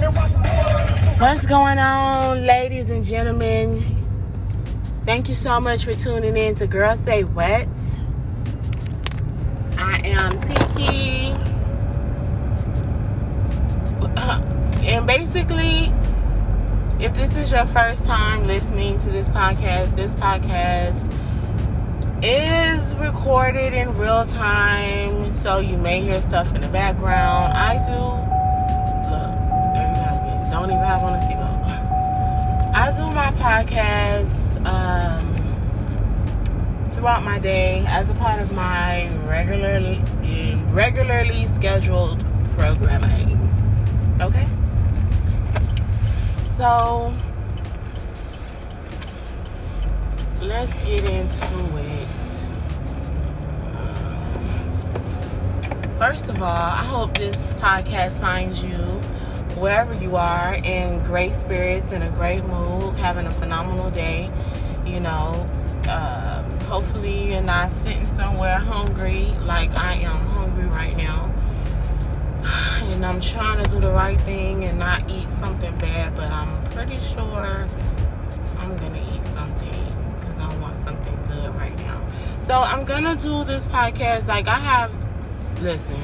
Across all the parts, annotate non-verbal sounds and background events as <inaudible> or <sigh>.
What's going on, ladies and gentlemen? Thank you so much for tuning in to Girls Say What. I am Titi. And basically, if this is your first time listening to this podcast, this podcast is recorded in real time, so you may hear stuff in the background. I do. Don't even have. I do my podcast um, throughout my day as a part of my regularly regularly scheduled programming. Okay. So let's get into it. First of all, I hope this podcast finds you wherever you are in great spirits, in a great mood, having a phenomenal day. You know, um, hopefully you're not sitting somewhere hungry like I am hungry right now. <sighs> And I'm trying to do the right thing and not eat something bad, but I'm pretty sure I'm gonna eat something because I want something good right now. So I'm gonna do this podcast like I have. Listen,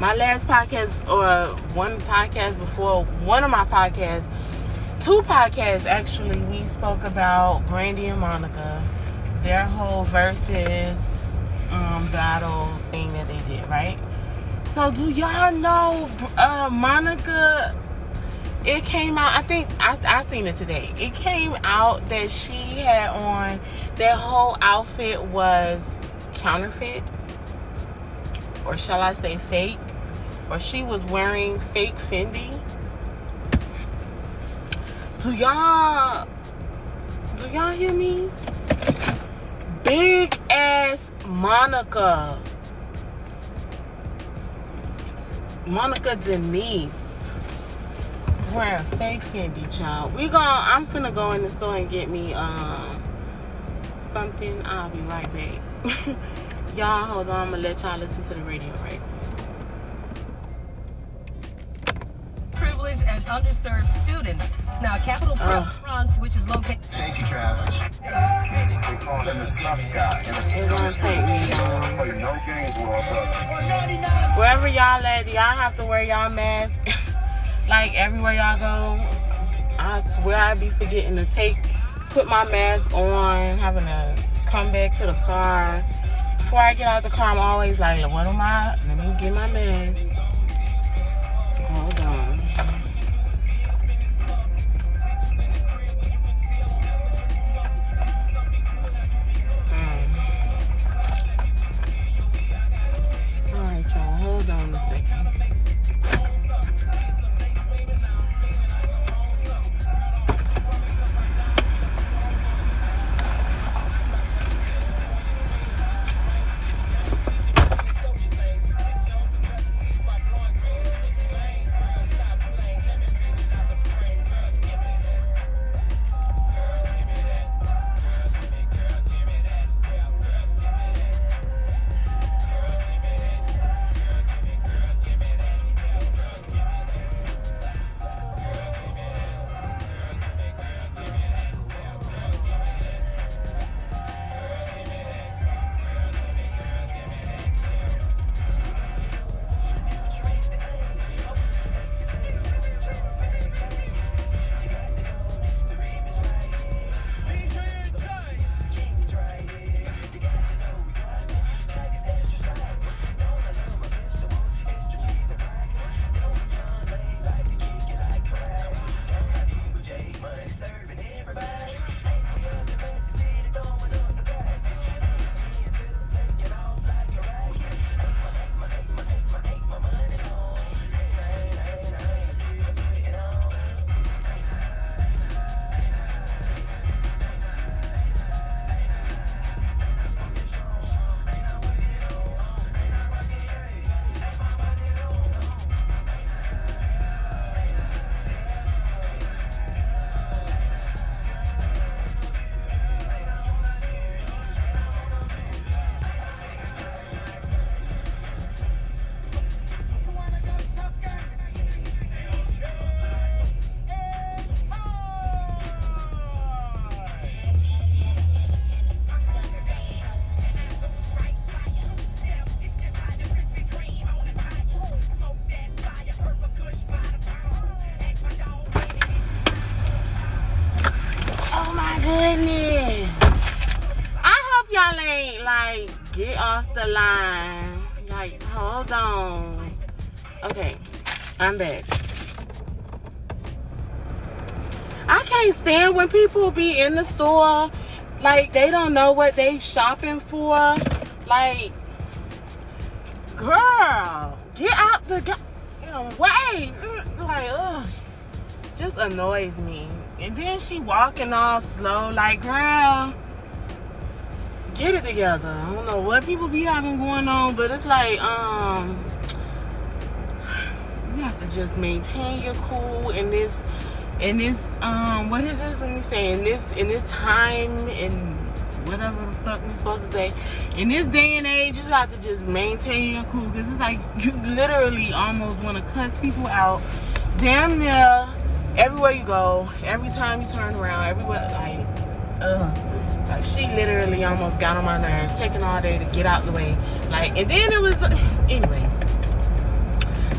my last podcast or one podcast before one of my podcasts, two podcasts actually, we spoke about Brandy and Monica, their whole versus um, battle thing that they did, right? So do y'all know uh, Monica? It came out. I think I I seen it today. It came out that she had on that whole outfit was counterfeit, or shall I say fake, or she was wearing fake Fendi. Do y'all do y'all hear me? Big ass Monica. Monica Denise wearing fake Fendi, child. We gon' I'm finna go in the store and get me um something. I'll be right back. <laughs> y'all, hold on. I'm gonna let y'all listen to the radio right quick. privileged and underserved students. Now, Capital Ugh. Bronx, which is located. Thank you, Travis. It gonna take me wherever y'all at, y'all have to wear y'all mask. <laughs> like everywhere y'all go. I swear I'd be forgetting to take, put my mask on, having to come back to the car. Before I get out the car, I'm always like, what am I? Let me get my mask. In the store like they don't know what they shopping for. Like, girl, get out the way. Like, ugh, just annoys me. And then she walking all slow, like, girl, get it together. I don't know what people be having going on, but it's like, um, you have to just maintain your cool in this, in this, um, what is this when we say in this, in this time, in whatever the fuck we supposed to say. In this day and age, you have to just maintain your cool because it's like you literally almost want to cuss people out. Damn near everywhere you go, every time you turn around, everywhere like, ugh. Like she literally almost got on my nerves, taking all day to get out the way. Like, and then it was anyway.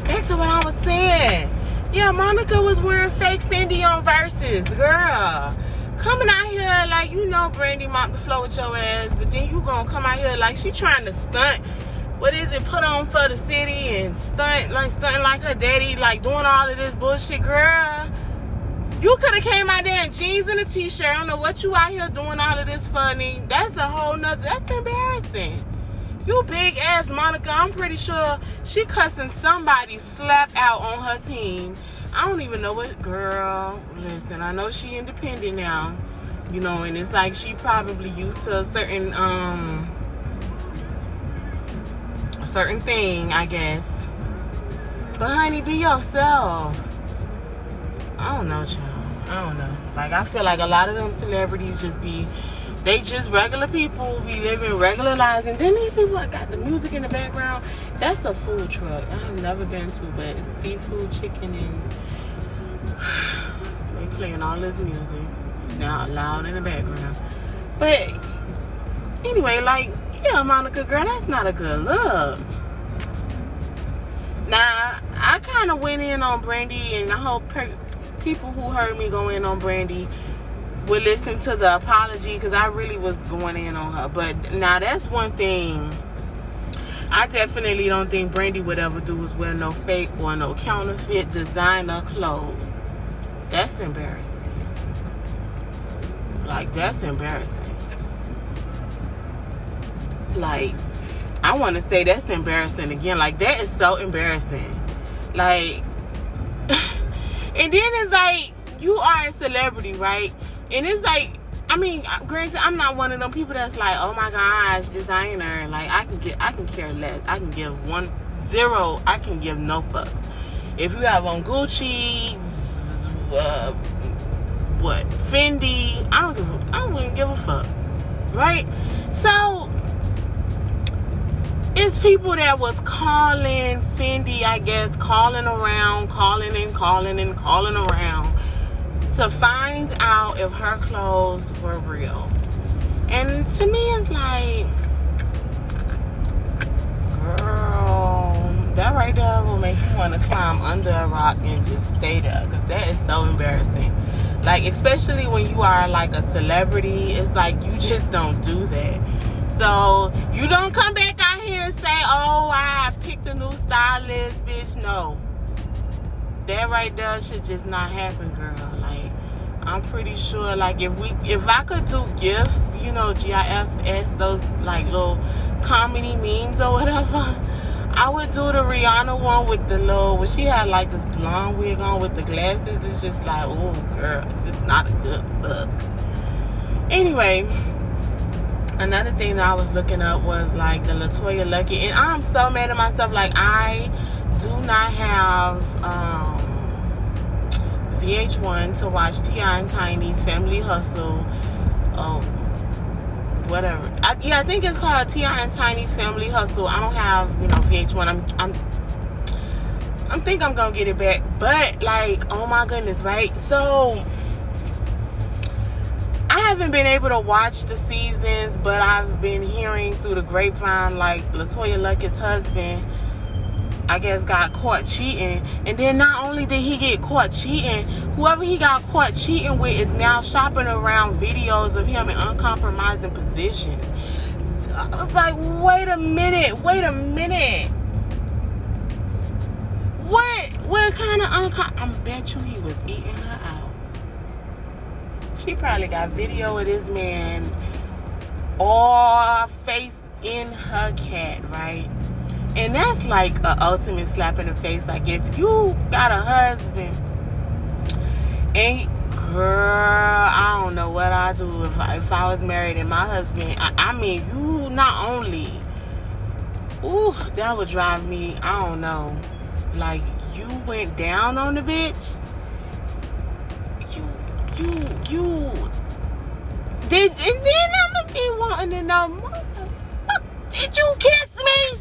Back to what I was saying. Yeah, Monica was wearing fake Fendi on Verzuz, girl coming out here like you know Brandy mop the floor with your ass, but then you gonna come out here like she trying to stunt. What is it? Put on for the city and stunt like stunting like her daddy, like doing all of this bullshit, girl. You could have came out there in jeans and a t-shirt. I don't know what you out here doing all of this funny. That's a whole nother. That's embarrassing. You big ass Monica. I'm pretty sure she cussing somebody slap out on her team I don't even know what girl. Listen, I know she independent now, you know, and it's like she probably used to a certain um a certain thing, I guess. But honey, be yourself. I don't know, child. I don't know. Like I feel like a lot of them celebrities just be they just regular people. Be living regular lives. And then these people got the music in the background? That's a food truck. I've never been to but seafood chicken and <sighs> they playing all this music. Now loud in the background. But anyway like yeah monica girl that's not a good look. Now i kind of went in on brandy and i hope people who heard me go in on brandy would listen to the apology because I really was going in on her. But now that's one thing I definitely don't think Brandy would ever do is wear no fake or no counterfeit designer clothes. That's embarrassing. Like that's embarrassing. Like I want to say that's embarrassing again. Like that is so embarrassing. Like <laughs> and then it's like you are a celebrity, right? And it's like, I mean, granted, I'm not one of them people that's like, oh my gosh, designer. Like I can get, I can care less. I can give one zero. I can give no fucks. If you have on Gucci, uh, what Fendi, I don't give, a, I wouldn't give a fuck, right? So it's people that was calling Fendi, I guess, calling around, calling and calling and calling around to find out if her clothes were real. And to me, it's like, girl, that right there will make you want to climb under a rock and just stay there because that is so embarrassing. Like, especially when you are like a celebrity, it's like you <laughs> just don't do that. So you don't come back out here and say, oh, I picked a new stylist, bitch. No that right there should just not happen, girl. Like, I'm pretty sure, like, if we, if I could do gifts, you know, GIFs, those like little comedy memes or <laughs> whatever, I would do the Rihanna one with the little, where she had like this blonde wig on with the glasses. It's just like, oh, girl, this is not a good look. Anyway, another thing that I was looking up was like the LeToya Luckett, and I'm so mad at myself. Like, I do not have um, VH1 to watch T.I. and Tiny's Family Hustle. Um, whatever. I, yeah, I think it's called T.I. and Tiny's Family Hustle. I don't have you know VH1. I'm I'm I'm think I'm gonna get it back, but like, oh my goodness, right? So I haven't been able to watch the seasons, but I've been hearing through the grapevine like LeToya Luckett's husband I guess got caught cheating. And then not only did he get caught cheating, whoever he got caught cheating with is now shopping around videos of him in uncompromising positions. I was like, wait a minute, wait a minute. What what kind of unco- I bet you he was eating her out. She probably got video of this man all face in her cat, right? And that's like a ultimate slap in the face. Like if you got a husband and girl, I don't know what I do if I, if I was married and my husband. I, I mean, you not only, ooh, that would drive me. I don't know. Like you went down on the bitch. You, you, you. Did and then I'm gonna be wanting to know, motherfucker, did you kiss me,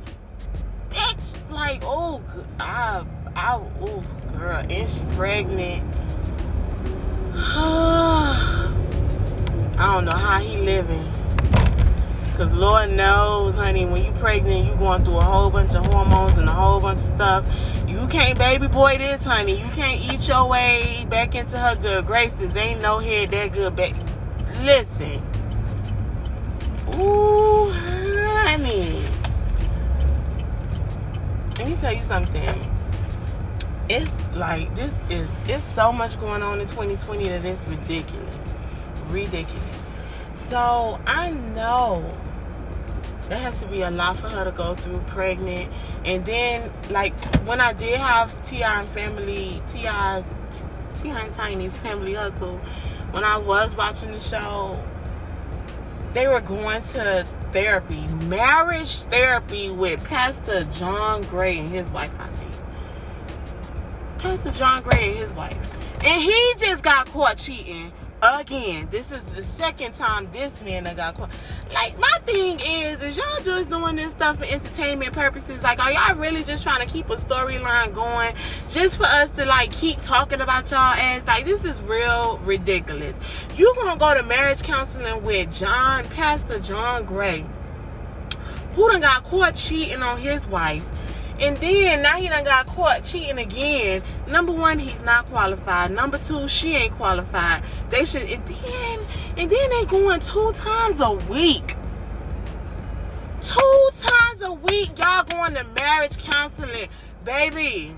bitch? Like, oh, I, I, oh, girl, it's pregnant. <sighs> I don't know how he living. Cause Lord knows, honey, when you pregnant, you going through a whole bunch of hormones and a whole bunch of stuff. You can't baby boy this, honey. You can't eat your way back into her good graces. Ain't no head that good back. Listen. Ooh, honey. Let me tell you something. It's like this is it's so much going on in 2020 that it's ridiculous. Ridiculous. So i know there has to be a lot for her to go through pregnant. And then like when i did have ti and family ti's ti and tiny's family hustle when i was watching the show they were going to therapy marriage therapy with pastor john gray and his wife i think Pastor John Gray and his wife. And he just got caught cheating again. This is the second time this man got caught. Like my thing is, is y'all just doing this stuff for entertainment purposes? Like, are y'all really just trying to keep a storyline going, just for us to like keep talking about y'all ass? Like, this is real ridiculous. You gonna go to marriage counseling with John, Pastor John Gray, who done got caught cheating on his wife and then now he done got caught cheating again. Number one, he's not qualified. Number two, she ain't qualified. They should and then and then they going two times a week. Two times a week, y'all going to marriage counseling, baby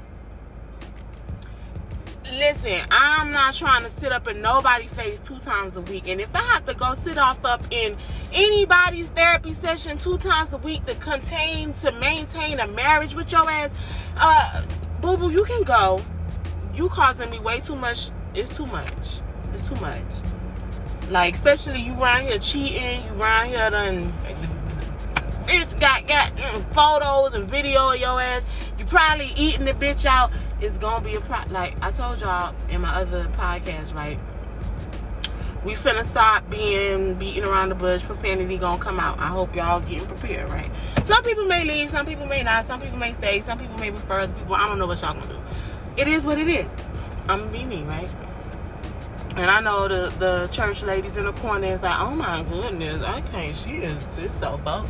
listen, I'm not trying to sit up in nobody's face two times a week. And if I have to go sit off up in anybody's therapy session two times a week to contain, to maintain a marriage with your ass, uh, boo boo, you can go. You causing me way too much. It's too much. It's too much. Like, especially you around here cheating, you around here done bitch got got mm, photos and video of your ass. You probably eating the bitch out. It's gonna be a pro. Like I told y'all in my other podcast, right? We finna stop being beating around the bush. Profanity gonna come out. I hope y'all getting prepared, right? Some people may leave, some people may not, some people may stay, some people may prefer other people. I don't know what y'all gonna do. It is what it is. I'm gonna be me, right? And I know the the church ladies in the corner is like, oh my goodness, I can't. She is so bold.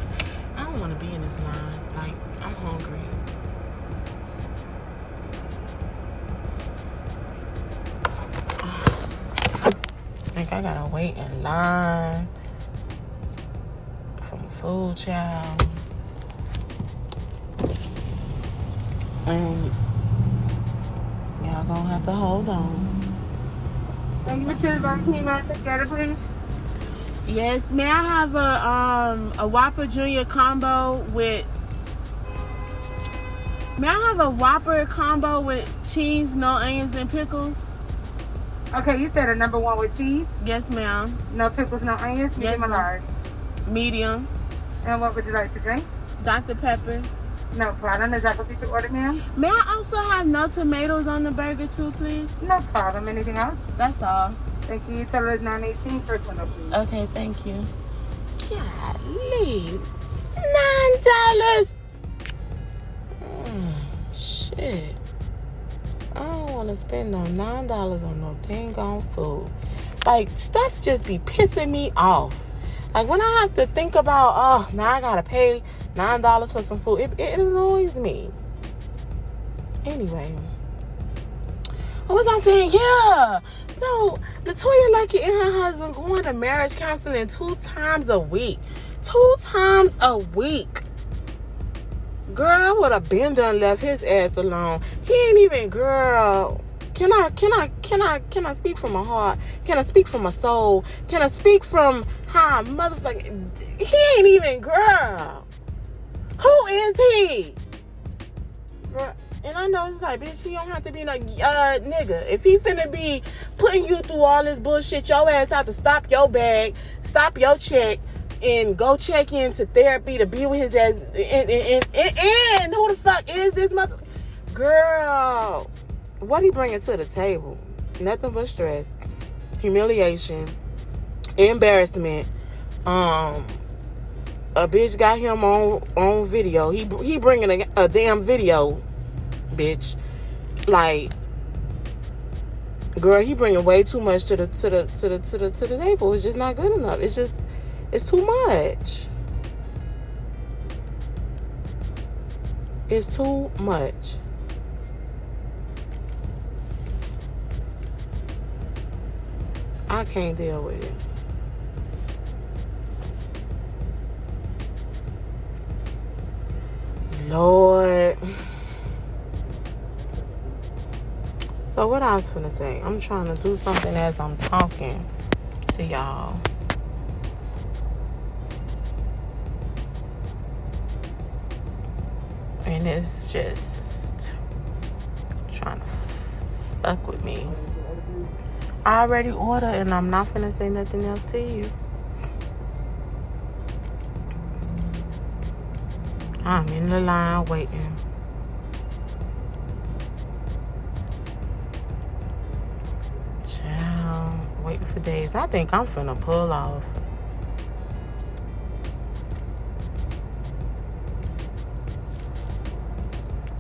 I don't want to be in this line. Like, I gotta wait in line from food child. And y'all gonna have to hold on. Thank you for choosing Team together, please. Yes, may I have a um a Whopper Junior combo with May I have a Whopper combo with cheese, no onions and pickles? Okay, you said a number one with cheese, Yes, ma'am. no pickles, no onions, Yes, medium or large. Medium. And what would you like to drink? Dr. Pepper. No problem. Is that what you order, ma'am? May I also have no tomatoes on the burger too, please? No problem. Anything else? That's all. Thank you. Total is 918 first window, please. Okay, thank you. Golly. Nine dollars. Mm, shit. Want to spend no nine dollars on no dang on food. Like stuff just be pissing me off. Like when I have to think about, oh, now I gotta pay nine dollars for some food. It, it annoys me. Anyway, what was I saying? Yeah. So LeToya Luckett and her husband going to marriage counseling two times a week. two times a week. Girl, I would have been done left his ass alone. He ain't even girl. Can I can I can I can I speak from my heart? Can I speak from my soul? Can I speak from how motherfucking he ain't even girl. Who is he? And I know it's like, bitch, he don't have to be no uh nigga. If he finna be putting you through all this bullshit, your ass have to stop your bag, stop your check, and go check into therapy to be with his ass. And, and, and, and who the fuck is this mother? Girl, what he bringing to the table? Nothing but stress, humiliation, embarrassment. Um, a bitch got him on on video. He he bringing a, a damn video, bitch. Like, girl, he bringing way too much to the to the to the to the to the table. It's just not good enough. It's just it's too much. It's too much. I can't deal with it. Lord. So what I was gonna say, I'm trying to do something as I'm talking to y'all. And it's just trying to fuck with me. I already ordered and I'm not gonna say nothing else to you. I'm in the line waiting. Child, waiting for days. I think I'm finna pull off.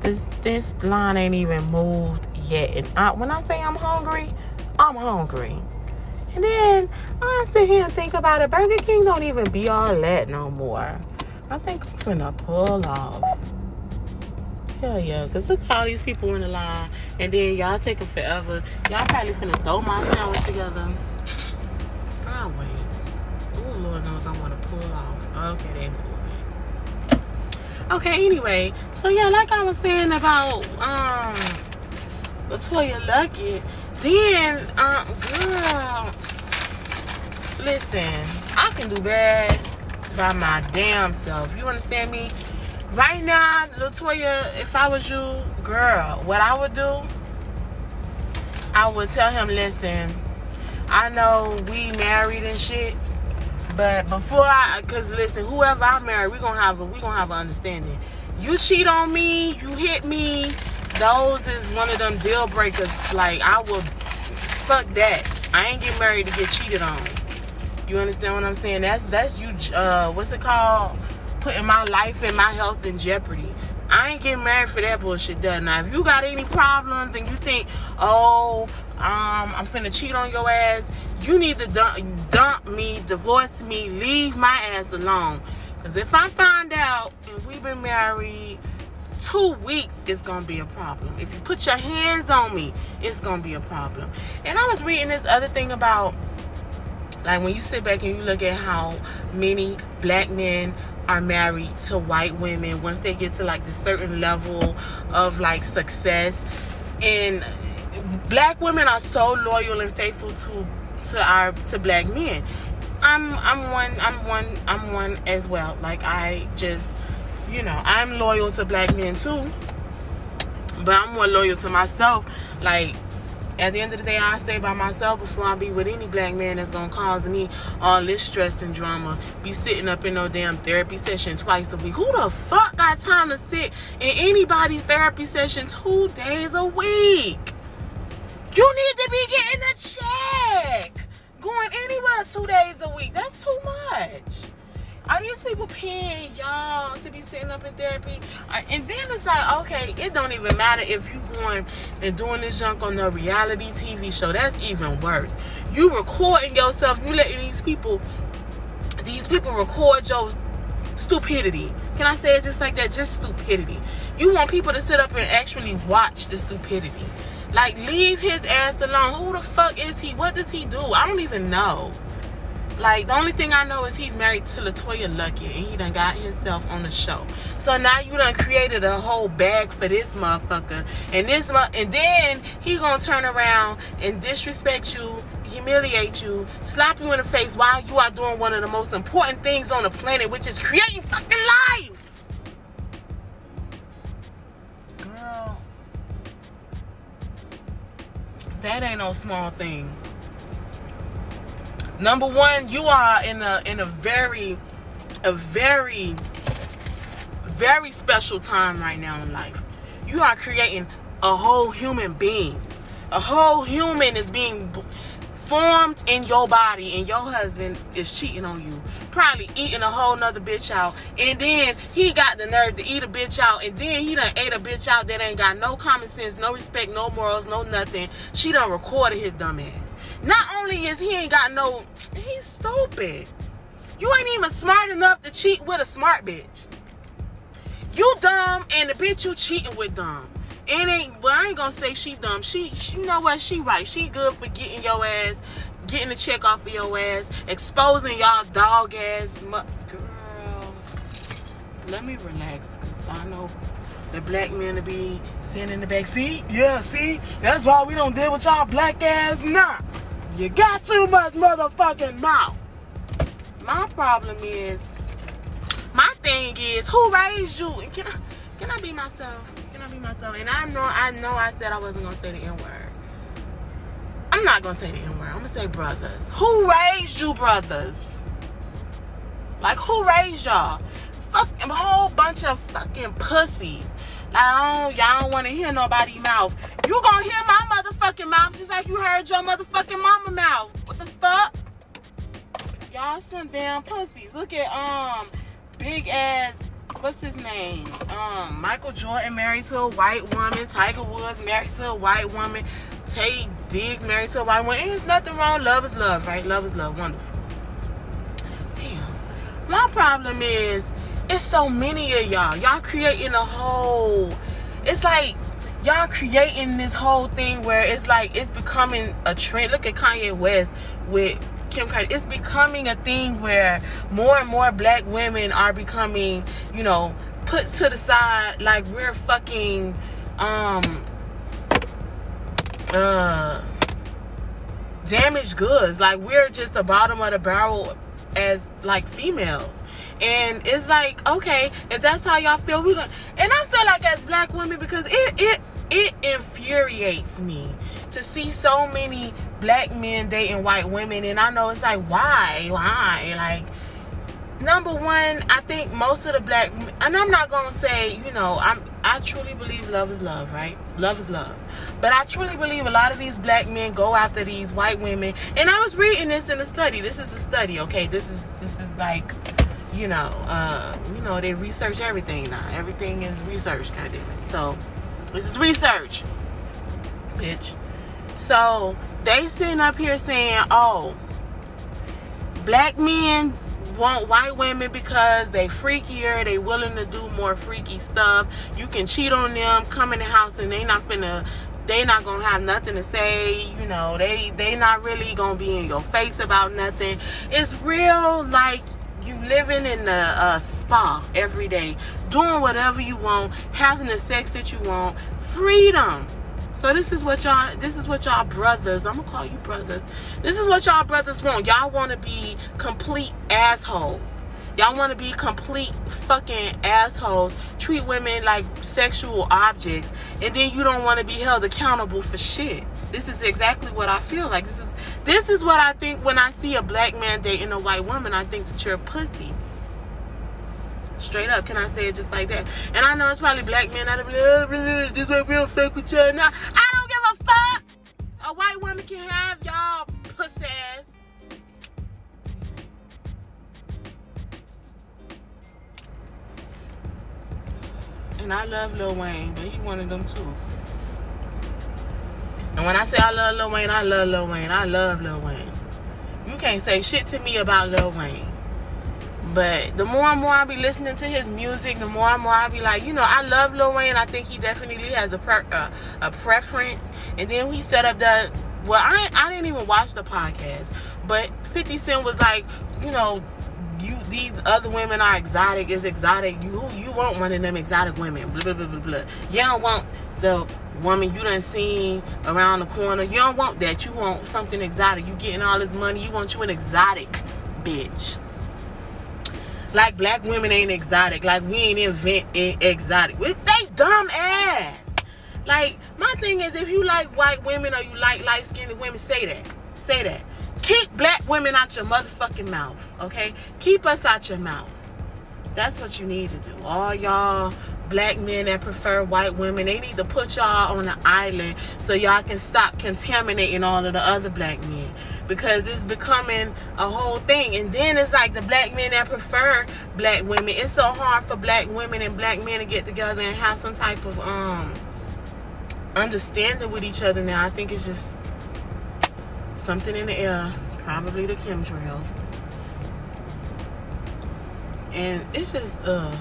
This this line ain't even moved yet, and I, when I say I'm hungry, I'm hungry. And then I sit here and think about it. Burger King don't even be all that no more. I think I'm finna pull off. Hell yeah, cause look how these people in the line, and then y'all taking forever. Y'all probably finna throw my sandwich together. I'll wait. Oh Lord knows I wanna pull off. Okay, they. Okay, anyway, so yeah, like I was saying about um LeToya Luckett, then um girl, listen, I can do bad by my damn self. You understand me? Right now, LeToya, if I was you, girl, what I would do, I would tell him, listen, I know we married and shit, but before I, cause listen, whoever I marry, we gonna have a, we gonna have an understanding. You cheat on me, you hit me, those is one of them deal breakers. Like I will, fuck that. I ain't get married to get cheated on. You understand what I'm saying? That's that's you. Uh, what's it called? Putting my life and my health in jeopardy. I ain't getting married for that bullshit done. Now, if you got any problems and you think, oh, I'm finna cheat on your ass, you need to dump, dump me, divorce me, leave my ass alone. Cause if I find out and we've been married two weeks, it's gonna be a problem. If you put your hands on me, it's gonna be a problem. And I was reading this other thing about like when you sit back and you look at how many black men are married to white women once they get to like the certain level of like success and black women are so loyal and faithful to to our to black men i'm i'm one i'm one i'm one as well like i just you know i'm loyal to black men too but i'm more loyal to myself like at the end of the day, I stay by myself before I be with any black man that's gonna cause me all this stress and drama. Be sitting up in no damn therapy session twice a week. Who the fuck got time to sit in anybody's therapy session two days a week? You need to be getting a check. Going anywhere two days a week. That's too much. Are these people paying y'all to be sitting up in therapy? And then it's like, okay, it don't even matter if you going and doing this junk on the reality TV show. That's even worse. You recording yourself. You letting these people, these people record your stupidity. Can I say it just like that? Just stupidity. You want people to sit up and actually watch the stupidity. Like, leave his ass alone. Who the fuck is he? What does he do? I don't even know. Like the only thing I know is he's married to LeToya Luckett and he done got himself on the show. So now you done created a whole bag for this motherfucker. And this mo- and then he gonna turn around and disrespect you, humiliate you, slap you in the face while you are doing one of the most important things on the planet, which is creating fucking life. That ain't no small thing. Number one, you are in a in a very, a very, very special time right now in life. You are creating a whole human being. A whole human is being formed in your body, and your husband is cheating on you. Probably eating a whole nother bitch out. And then he got the nerve to eat a bitch out, and then he done ate a bitch out that ain't got no common sense, no respect, no morals, no nothing. She done recorded his dumb ass. Not only is he ain't got no, he's stupid. You ain't even smart enough to cheat with a smart bitch. You dumb and the bitch you cheating with dumb. It ain't. Well, I ain't gonna say she dumb. She, she, you know what? She right. She good for getting your ass, getting the check off of your ass, exposing y'all dog ass. Mu- Girl, let me relax, cause I know the black men to be sitting in the back seat. Yeah, see, that's why we don't deal with y'all black ass. Nah, you got too much motherfucking mouth. My problem is, my thing is, who raised you? And can I, can I be myself? Myself? And I know, I know, I said I wasn't gonna say the N word. I'm not gonna say the N word. I'm gonna say brothers. Who raised you, brothers? Like who raised y'all? Fucking whole bunch of fucking pussies. Oh, y'all don't want to hear nobody mouth. You gonna hear my motherfucking mouth just like you heard your motherfucking mama mouth. What the fuck? Y'all some damn pussies. Look at um big ass what's his name? Um Michael Jordan married to a white woman. Tiger Woods married to a white woman. Taye Diggs married to a white woman. There's nothing wrong. Love is love, right? Love is love. Wonderful. Damn. My problem is it's so many of y'all. Y'all creating a whole it's like y'all creating this whole thing where it's like it's becoming a trend. Look at Kanye West with Kim Kardashian. It's becoming a thing where more and more black women are becoming, you know, put to the side like we're fucking um uh damaged goods. Like we're just the bottom of the barrel as like females. And it's like, okay, if that's how y'all feel, we're gonna and I feel like as black women because it it it infuriates me to see so many black men dating white women and I know it's like why? Why? Like number one, I think most of the black and I'm not gonna say, you know, I'm I truly believe love is love, right? Love is love. But I truly believe a lot of these black men go after these white women. And I was reading this in a study. This is a study, okay? This is this is like you know, uh, you know, they research everything now. Everything is research, goddamn it. So this is research, bitch. So they sitting up here saying, "Oh, black men want white women because they freakier. They willing to do more freaky stuff. You can cheat on them, come in the house, and they not finna." They not gonna have nothing to say, you know. They they not really gonna be in your face about nothing. It's real like you living in a, a spa every day, doing whatever you want, having the sex that you want, freedom. So this is what y'all this is what y'all brothers, I'm gonna call you brothers. This is what y'all brothers want. Y'all wanna be complete assholes. Y'all wanna be complete fucking assholes. Treat women like sexual objects. And then you don't wanna be held accountable for shit. This is exactly what I feel like. This is this is what I think when I see a black man dating a white woman. I think that you're a pussy. Straight up, can I say it just like that? And I know it's probably black men out of uh, this way don't fuck with y'all now. I don't give a fuck. A white woman can have y'all pussy ass. And I love Lil Wayne, but he of them too. And when I say I love Lil Wayne, I love Lil Wayne. I love Lil Wayne. You can't say shit to me about Lil Wayne. But the more and more I be listening to his music, the more and more I be like, you know, I love Lil Wayne. I think he definitely has a uh, a preference. And then he set up the well, I I didn't even watch the podcast, But 50 Cent was like, you know, you these other women are exotic, is exotic. You you want one of them exotic women. Blah blah blah blah blah. You don't want the woman you done seen around the corner. You don't want that. You want something exotic. You getting all this money. You want you an exotic bitch. Like black women ain't exotic. Like we ain't invent exotic. With they dumb ass. Like my thing is, if you like white women or you like light skinned women, say that. Say that. Keep black women out your motherfucking mouth, okay? Keep us out your mouth. That's what you need to do. All y'all black men that prefer white women, they need to put y'all on an island so y'all can stop contaminating all of the other black men. Because it's becoming a whole thing. And then it's like the black men that prefer black women. It's so hard for black women and black men to get together and have some type of um understanding with each other now. I think it's just something in the air, probably the chemtrails. And it's just, uh,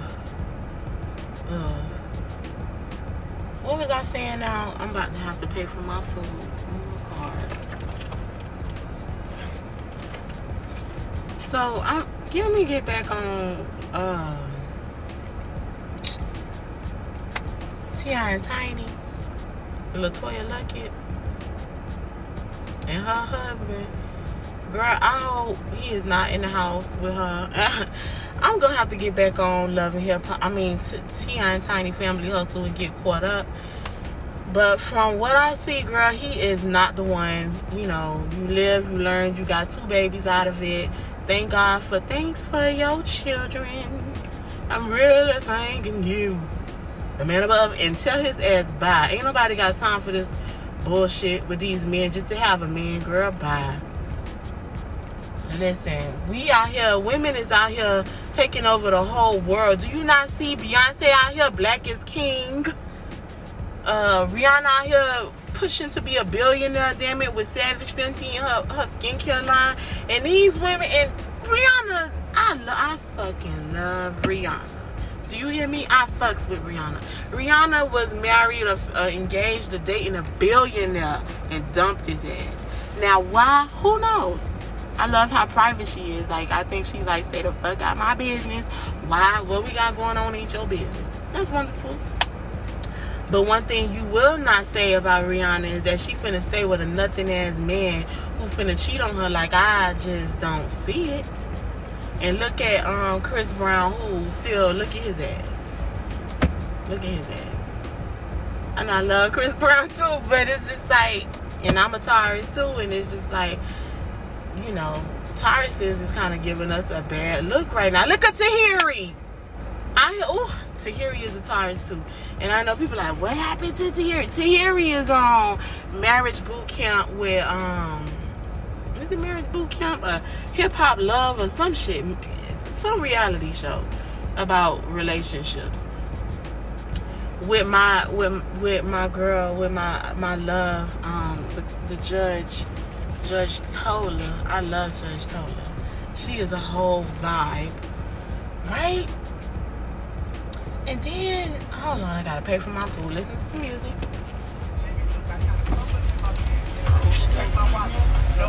uh. What was I saying now? I'm about to have to pay for my food on my card. So, I'm, let me get back on, uh, T.I. and Tiny, LeToya Luckett and her husband. Girl, I hope he is not in the house with her. <laughs> I'm gonna have to get back on loving hip hop. I mean, T.I. and Tiny Family Hustle and get caught up. But from what I see, girl, he is not the one. You know, you live, you learn, you got two babies out of it. Thank God for thanks for your children. I'm really thanking you. The man above and tell his ass bye. Ain't nobody got time for this bullshit with these men just to have a man, girl. Bye. Listen, we out here, women is out here taking over the whole world. Do you not see Beyonce out here, black is king? <laughs> Uh, Rihanna out here pushing to be a billionaire, damn it, with Savage Fenty and her, her skincare line. And these women, and Rihanna, I, I fucking love Rihanna. Do you hear me? I fucks with Rihanna. Rihanna was married, or uh, engaged, dating a billionaire and dumped his ass. Now, why? Who knows? I love how private she is. Like, I think she like stay the fuck out my business. Why? What we got going on ain't your business. That's wonderful. But one thing you will not say about Rihanna is that she finna stay with a nothing ass man who finna cheat on her like I just don't see it. And look at um Chris Brown who still look at his ass. Look at his ass. And I love Chris <laughs> Brown too, but it's just like and I'm a Taurus too, and it's just like, you know, Taurus is kind of giving us a bad look right now. Look at Tahiry. I oh Tahiry is a Taurus too. And I know people like, what happened to Tahiry? Tahiry is on marriage boot camp with um is it marriage boot camp or hip hop love or some shit some reality show about relationships with my with with my girl with my my love um the, the judge judge Toler i love judge Toler she is a whole vibe right and then hold on i gotta pay for my food listen to some music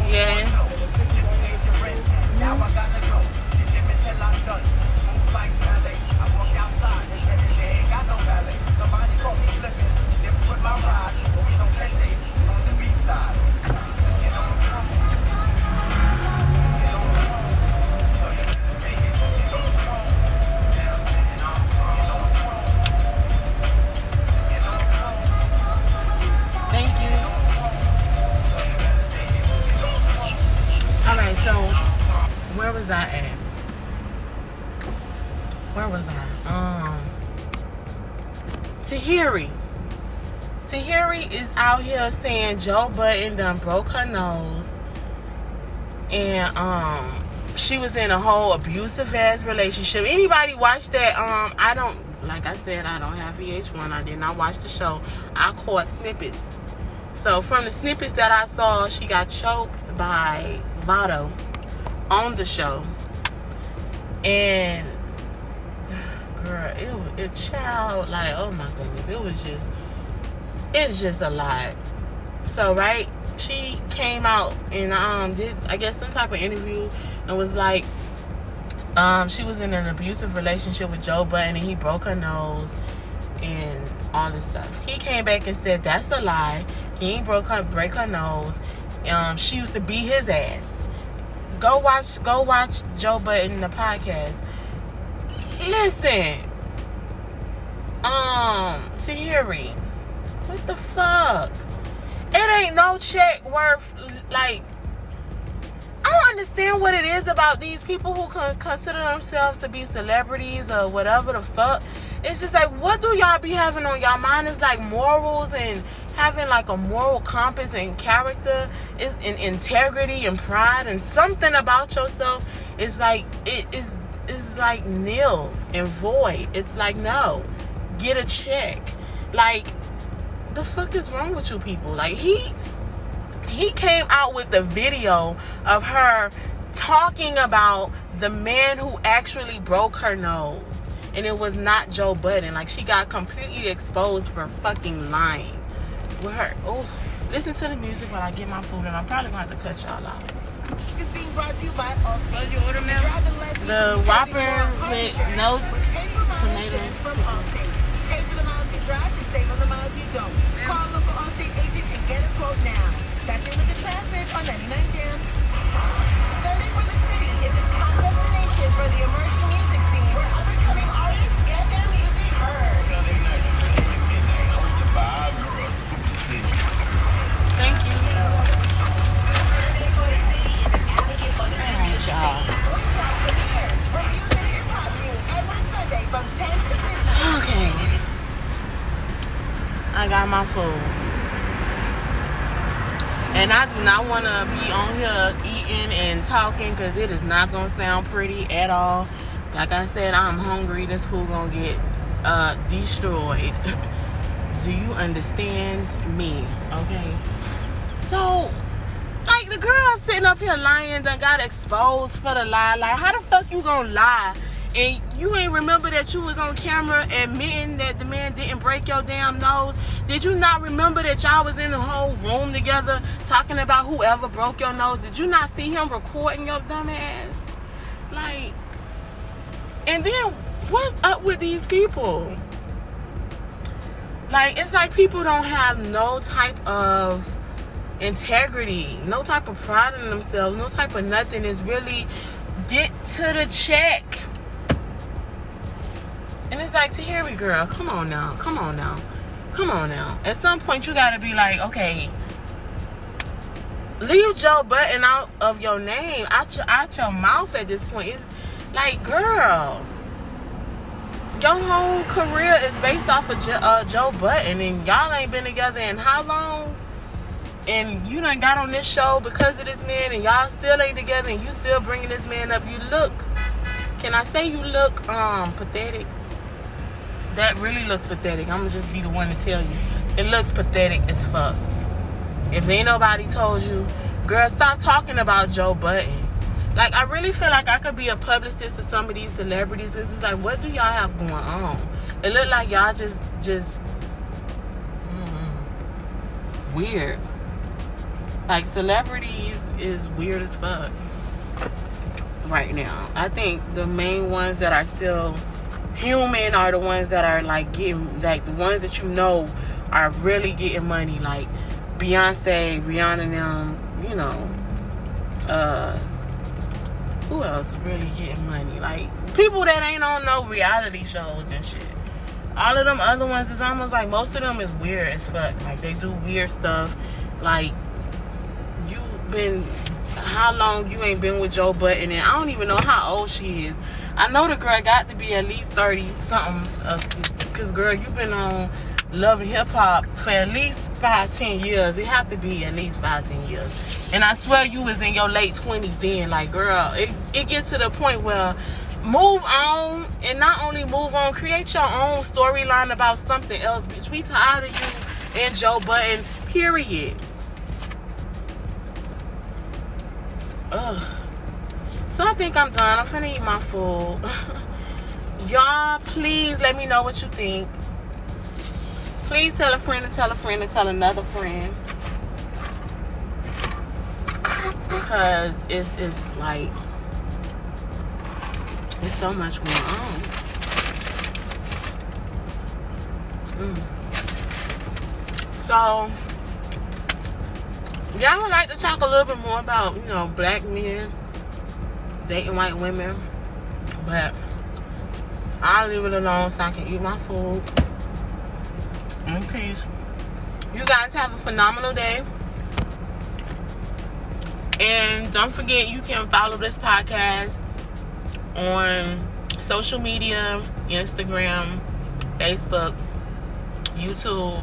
Yes. Tahiry. Tahiry is out here saying Joe Budden done broke her nose, and um, she was in a whole abusive ass relationship. Anybody watch that? Um, I don't. Like I said, I don't have VH1. I did not watch the show. I caught snippets. So from the snippets that I saw, she got choked by Vado on the show. And it was a child like oh my goodness, it was just it's just a lot. So right, she came out and um did I guess some type of interview and was like um she was in an abusive relationship with Joe Budden and he broke her nose and all this stuff. He came back and said that's a lie. He ain't broke her break her nose. Um she used to beat his ass. Go watch go watch Joe Budden the podcast. Listen. Um Tahiry. What the fuck? It ain't no check worth like I don't understand what it is about these people who can consider themselves to be celebrities or whatever the fuck. It's just like, what do y'all be having on y'all mind? Is like morals and having like a moral compass and character, is in integrity and pride and something about yourself is like it is is like nil and void. It's like no, get a check. Like the fuck is wrong with you people? Like he he came out with the video of her talking about the man who actually broke her nose. And it was not Joe Budden. Like she got completely exposed for fucking lying. With her oh listen to the music while I get my food and I'm probably gonna have to cut y'all off. Is being brought to you by Allstate. your order, ma'am? The easy, Whopper with no insurance. Pay tomatoes. Pay for the miles you drive and save on the miles you don't. Call local Allstate agent and get a quote now. Back in with the traffic on 99 I want to be on here eating and talking because it is not going to sound pretty at all. Like I said, I'm hungry. This food going to get uh, destroyed. <laughs> do you understand me? Okay. So, like the girl sitting up here lying done got exposed for the lie. Like, how the fuck you gonna lie? And you ain't remember that you was on camera admitting that the man didn't break your damn nose? Did you not remember that y'all was in the whole room together talking about whoever broke your nose? Did you not see him recording your dumb ass? Like, and then what's up with these people? Like, it's like people don't have no type of integrity, no type of pride in themselves, no type of nothing. Is really get to the check. And it's like, Tahiry, girl, come on now, come on now, come on now. At some point, you gotta be like, okay, leave Joe Budden out of your name, out your out your mouth. At this point, it's like, girl, your whole career is based off of uh, Joe Budden, and y'all ain't been together in how long? and you done got on this show because of this man and y'all still ain't together and you still bringing this man up you look can i say you look um pathetic that really looks pathetic. I'm gonna just be the one to tell you. It looks pathetic as fuck. If ain't nobody told you girl stop talking about Joe Budden like i really feel like i could be a publicist to some of these celebrities. It's like what do y'all have going on? It look like y'all just just mm, weird. Like celebrities is weird as fuck right now. I think the main ones that are still human are the ones that are like getting like the ones that you know are really getting money like Beyonce, Rihanna them, you know. Uh who else really getting money? Like people that ain't on no reality shows and shit. All of them other ones is almost like most of them is weird as fuck. Like they do weird stuff. Like you been how long you ain't been with Joe Budden and I don't even know how old she is. I know the girl got to be at least 30 something uh, cuz girl you've been on Love and Hip Hop for at least 5 10 years. It have to be at least 5 10 years. And I swear you was in your late 20s then like girl it it gets to the point where move on and not only move on create your own storyline about something else bitch we tired of you and Joe Budden period Ugh. So I think I'm done. I'm finna eat my food. <laughs> Y'all, please let me know what you think. Please tell a friend to tell a friend to tell another friend. because it's it's like it's so much going on. Mm. So, y'all would like to talk a little bit more about you know black men dating white women, but I'll leave it alone so I can eat my food in peace. You guys have a phenomenal day. And don't forget, you can follow this podcast on social media Instagram, Facebook, YouTube.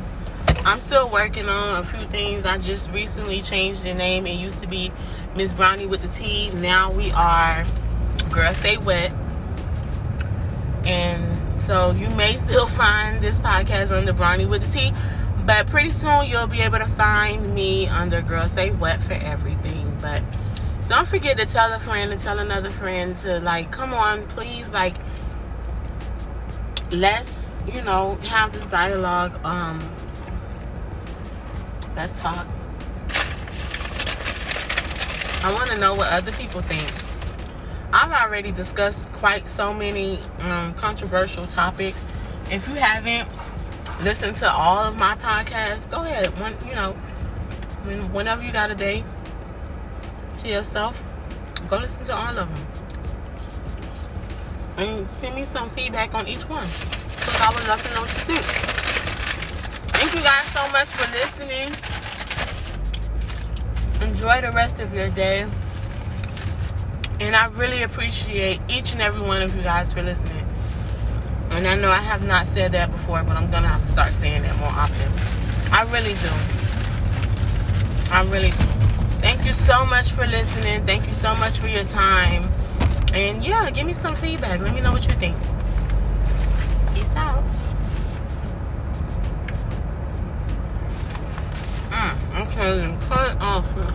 I'm still working on a few things. I just recently changed the name. It used to be Miss Brownie with the T. Now we are Girl Stay Wet. And so you may still <laughs> find this podcast under Brownie with the T. But pretty soon you'll be able to find me under Girl Say Wet for everything. But don't forget to tell a friend and tell another friend to like, come on, please, like, let's, you know, have this dialogue. Um, let's talk. I want to know what other people think. I've already discussed quite so many um, controversial topics. If you haven't, listen to all of my podcasts, go ahead. When you know, whenever you got a day to yourself, go listen to all of them and send me some feedback on each one because I would love to know what you think. Thank you guys so much for listening. Enjoy the rest of your day. And I really appreciate each and every one of you guys for listening. And I know I have not said that before, but I'm going to have to start saying that more often. I really do. I really do. Thank you so much for listening. Thank you so much for your time. And yeah, give me some feedback. Let me know what you think. Peace out. Mm, okay, cut off.